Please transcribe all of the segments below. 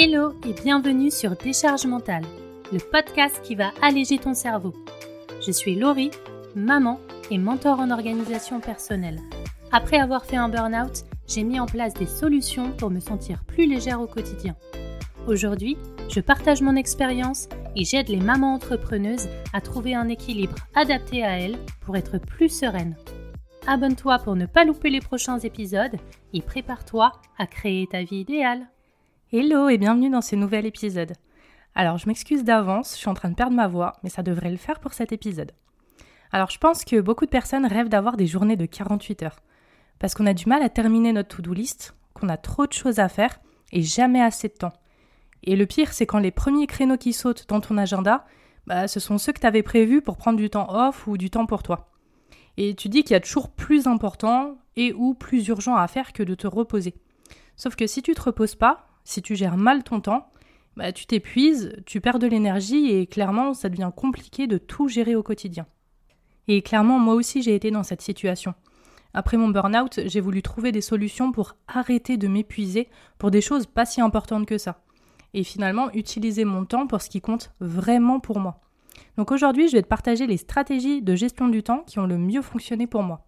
Hello et bienvenue sur Décharge mentale, le podcast qui va alléger ton cerveau. Je suis Laurie, maman et mentor en organisation personnelle. Après avoir fait un burn-out, j'ai mis en place des solutions pour me sentir plus légère au quotidien. Aujourd'hui, je partage mon expérience et j'aide les mamans entrepreneuses à trouver un équilibre adapté à elles pour être plus sereines. Abonne-toi pour ne pas louper les prochains épisodes et prépare-toi à créer ta vie idéale. Hello et bienvenue dans ce nouvel épisode. Alors je m'excuse d'avance, je suis en train de perdre ma voix, mais ça devrait le faire pour cet épisode. Alors je pense que beaucoup de personnes rêvent d'avoir des journées de 48 heures, parce qu'on a du mal à terminer notre to-do list, qu'on a trop de choses à faire et jamais assez de temps. Et le pire, c'est quand les premiers créneaux qui sautent dans ton agenda, bah, ce sont ceux que tu avais prévus pour prendre du temps off ou du temps pour toi. Et tu dis qu'il y a toujours plus important et ou plus urgent à faire que de te reposer. Sauf que si tu te reposes pas, si tu gères mal ton temps, bah, tu t'épuises, tu perds de l'énergie et clairement, ça devient compliqué de tout gérer au quotidien. Et clairement, moi aussi, j'ai été dans cette situation. Après mon burn-out, j'ai voulu trouver des solutions pour arrêter de m'épuiser pour des choses pas si importantes que ça. Et finalement, utiliser mon temps pour ce qui compte vraiment pour moi. Donc aujourd'hui, je vais te partager les stratégies de gestion du temps qui ont le mieux fonctionné pour moi.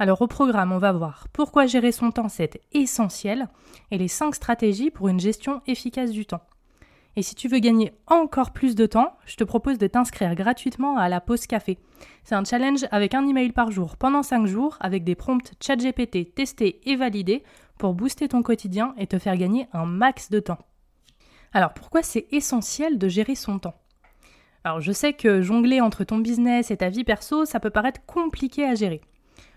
Alors au programme, on va voir pourquoi gérer son temps c'est essentiel et les 5 stratégies pour une gestion efficace du temps. Et si tu veux gagner encore plus de temps, je te propose de t'inscrire gratuitement à la pause café. C'est un challenge avec un email par jour pendant 5 jours avec des prompts ChatGPT testés et validés pour booster ton quotidien et te faire gagner un max de temps. Alors pourquoi c'est essentiel de gérer son temps? Alors je sais que jongler entre ton business et ta vie perso, ça peut paraître compliqué à gérer.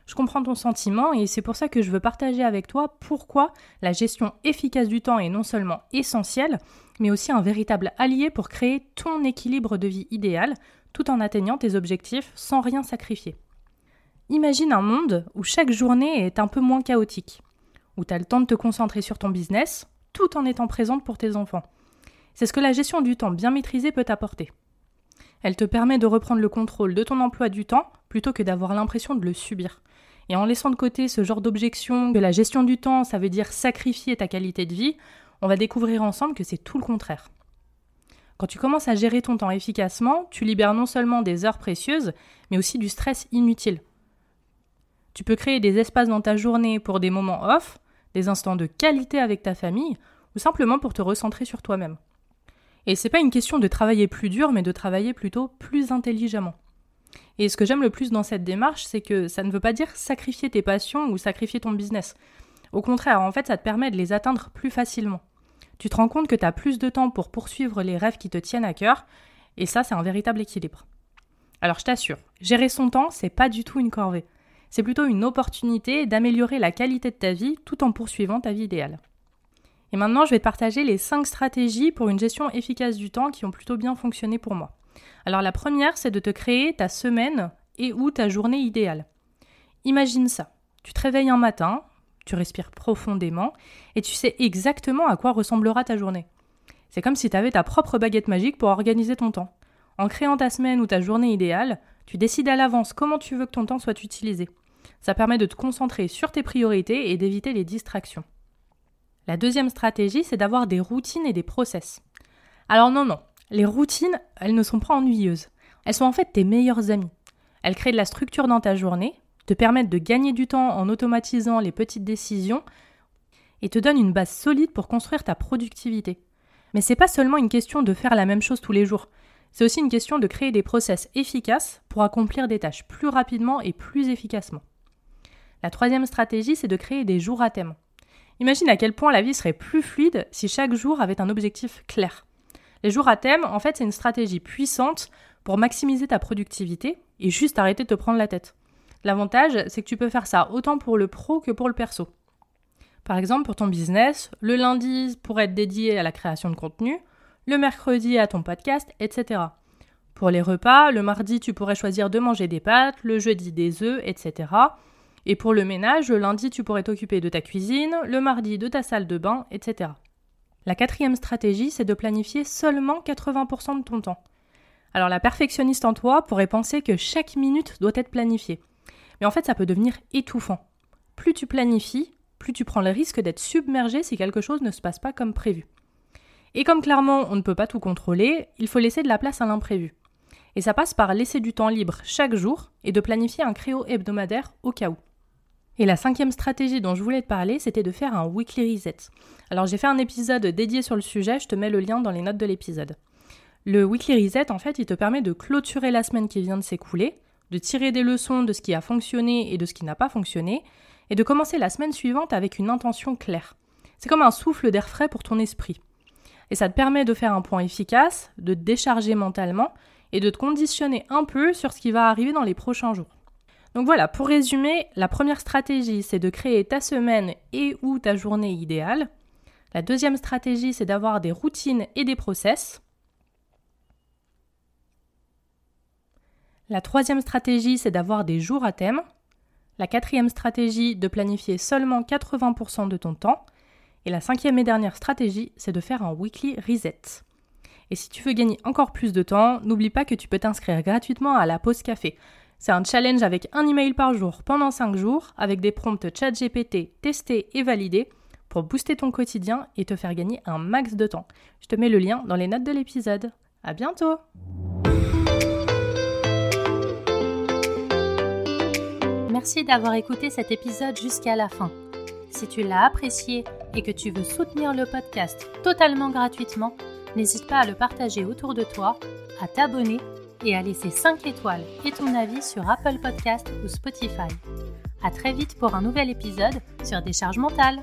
Je comprends ton sentiment et c'est pour ça que je veux partager avec toi pourquoi la gestion efficace du temps est non seulement essentielle, mais aussi un véritable allié pour créer ton équilibre de vie idéal tout en atteignant tes objectifs sans rien sacrifier. Imagine un monde où chaque journée est un peu moins chaotique, où tu as le temps de te concentrer sur ton business tout en étant présente pour tes enfants. C'est ce que la gestion du temps bien maîtrisée peut t'apporter. Elle te permet de reprendre le contrôle de ton emploi du temps plutôt que d'avoir l'impression de le subir. Et en laissant de côté ce genre d'objection que la gestion du temps, ça veut dire sacrifier ta qualité de vie, on va découvrir ensemble que c'est tout le contraire. Quand tu commences à gérer ton temps efficacement, tu libères non seulement des heures précieuses, mais aussi du stress inutile. Tu peux créer des espaces dans ta journée pour des moments off, des instants de qualité avec ta famille, ou simplement pour te recentrer sur toi-même. Et c'est pas une question de travailler plus dur, mais de travailler plutôt plus intelligemment. Et ce que j'aime le plus dans cette démarche, c'est que ça ne veut pas dire sacrifier tes passions ou sacrifier ton business. Au contraire, en fait, ça te permet de les atteindre plus facilement. Tu te rends compte que tu as plus de temps pour poursuivre les rêves qui te tiennent à cœur, et ça, c'est un véritable équilibre. Alors je t'assure, gérer son temps, c'est pas du tout une corvée. C'est plutôt une opportunité d'améliorer la qualité de ta vie tout en poursuivant ta vie idéale. Et maintenant, je vais te partager les 5 stratégies pour une gestion efficace du temps qui ont plutôt bien fonctionné pour moi. Alors la première, c'est de te créer ta semaine et ou ta journée idéale. Imagine ça. Tu te réveilles un matin, tu respires profondément et tu sais exactement à quoi ressemblera ta journée. C'est comme si tu avais ta propre baguette magique pour organiser ton temps. En créant ta semaine ou ta journée idéale, tu décides à l'avance comment tu veux que ton temps soit utilisé. Ça permet de te concentrer sur tes priorités et d'éviter les distractions. La deuxième stratégie, c'est d'avoir des routines et des process. Alors non, non, les routines, elles ne sont pas ennuyeuses. Elles sont en fait tes meilleures amies. Elles créent de la structure dans ta journée, te permettent de gagner du temps en automatisant les petites décisions et te donnent une base solide pour construire ta productivité. Mais c'est pas seulement une question de faire la même chose tous les jours. C'est aussi une question de créer des process efficaces pour accomplir des tâches plus rapidement et plus efficacement. La troisième stratégie, c'est de créer des jours à thème. Imagine à quel point la vie serait plus fluide si chaque jour avait un objectif clair. Les jours à thème, en fait, c'est une stratégie puissante pour maximiser ta productivité et juste arrêter de te prendre la tête. L'avantage, c'est que tu peux faire ça autant pour le pro que pour le perso. Par exemple, pour ton business, le lundi pourrait être dédié à la création de contenu, le mercredi à ton podcast, etc. Pour les repas, le mardi, tu pourrais choisir de manger des pâtes, le jeudi des œufs, etc. Et pour le ménage, le lundi, tu pourrais t'occuper de ta cuisine, le mardi de ta salle de bain, etc. La quatrième stratégie, c'est de planifier seulement 80% de ton temps. Alors la perfectionniste en toi pourrait penser que chaque minute doit être planifiée. Mais en fait, ça peut devenir étouffant. Plus tu planifies, plus tu prends le risque d'être submergé si quelque chose ne se passe pas comme prévu. Et comme clairement on ne peut pas tout contrôler, il faut laisser de la place à l'imprévu. Et ça passe par laisser du temps libre chaque jour et de planifier un créneau hebdomadaire au cas où. Et la cinquième stratégie dont je voulais te parler, c'était de faire un weekly reset. Alors j'ai fait un épisode dédié sur le sujet, je te mets le lien dans les notes de l'épisode. Le weekly reset, en fait, il te permet de clôturer la semaine qui vient de s'écouler, de tirer des leçons de ce qui a fonctionné et de ce qui n'a pas fonctionné, et de commencer la semaine suivante avec une intention claire. C'est comme un souffle d'air frais pour ton esprit. Et ça te permet de faire un point efficace, de te décharger mentalement et de te conditionner un peu sur ce qui va arriver dans les prochains jours. Donc voilà, pour résumer, la première stratégie, c'est de créer ta semaine et ou ta journée idéale. La deuxième stratégie, c'est d'avoir des routines et des process. La troisième stratégie, c'est d'avoir des jours à thème. La quatrième stratégie, de planifier seulement 80% de ton temps. Et la cinquième et dernière stratégie, c'est de faire un weekly reset. Et si tu veux gagner encore plus de temps, n'oublie pas que tu peux t'inscrire gratuitement à la pause café. C'est un challenge avec un email par jour pendant 5 jours, avec des prompts chat GPT testés et validés pour booster ton quotidien et te faire gagner un max de temps. Je te mets le lien dans les notes de l'épisode. À bientôt! Merci d'avoir écouté cet épisode jusqu'à la fin. Si tu l'as apprécié et que tu veux soutenir le podcast totalement gratuitement, n'hésite pas à le partager autour de toi, à t'abonner et à laisser 5 étoiles et ton avis sur Apple Podcast ou Spotify. À très vite pour un nouvel épisode sur Décharge mentale.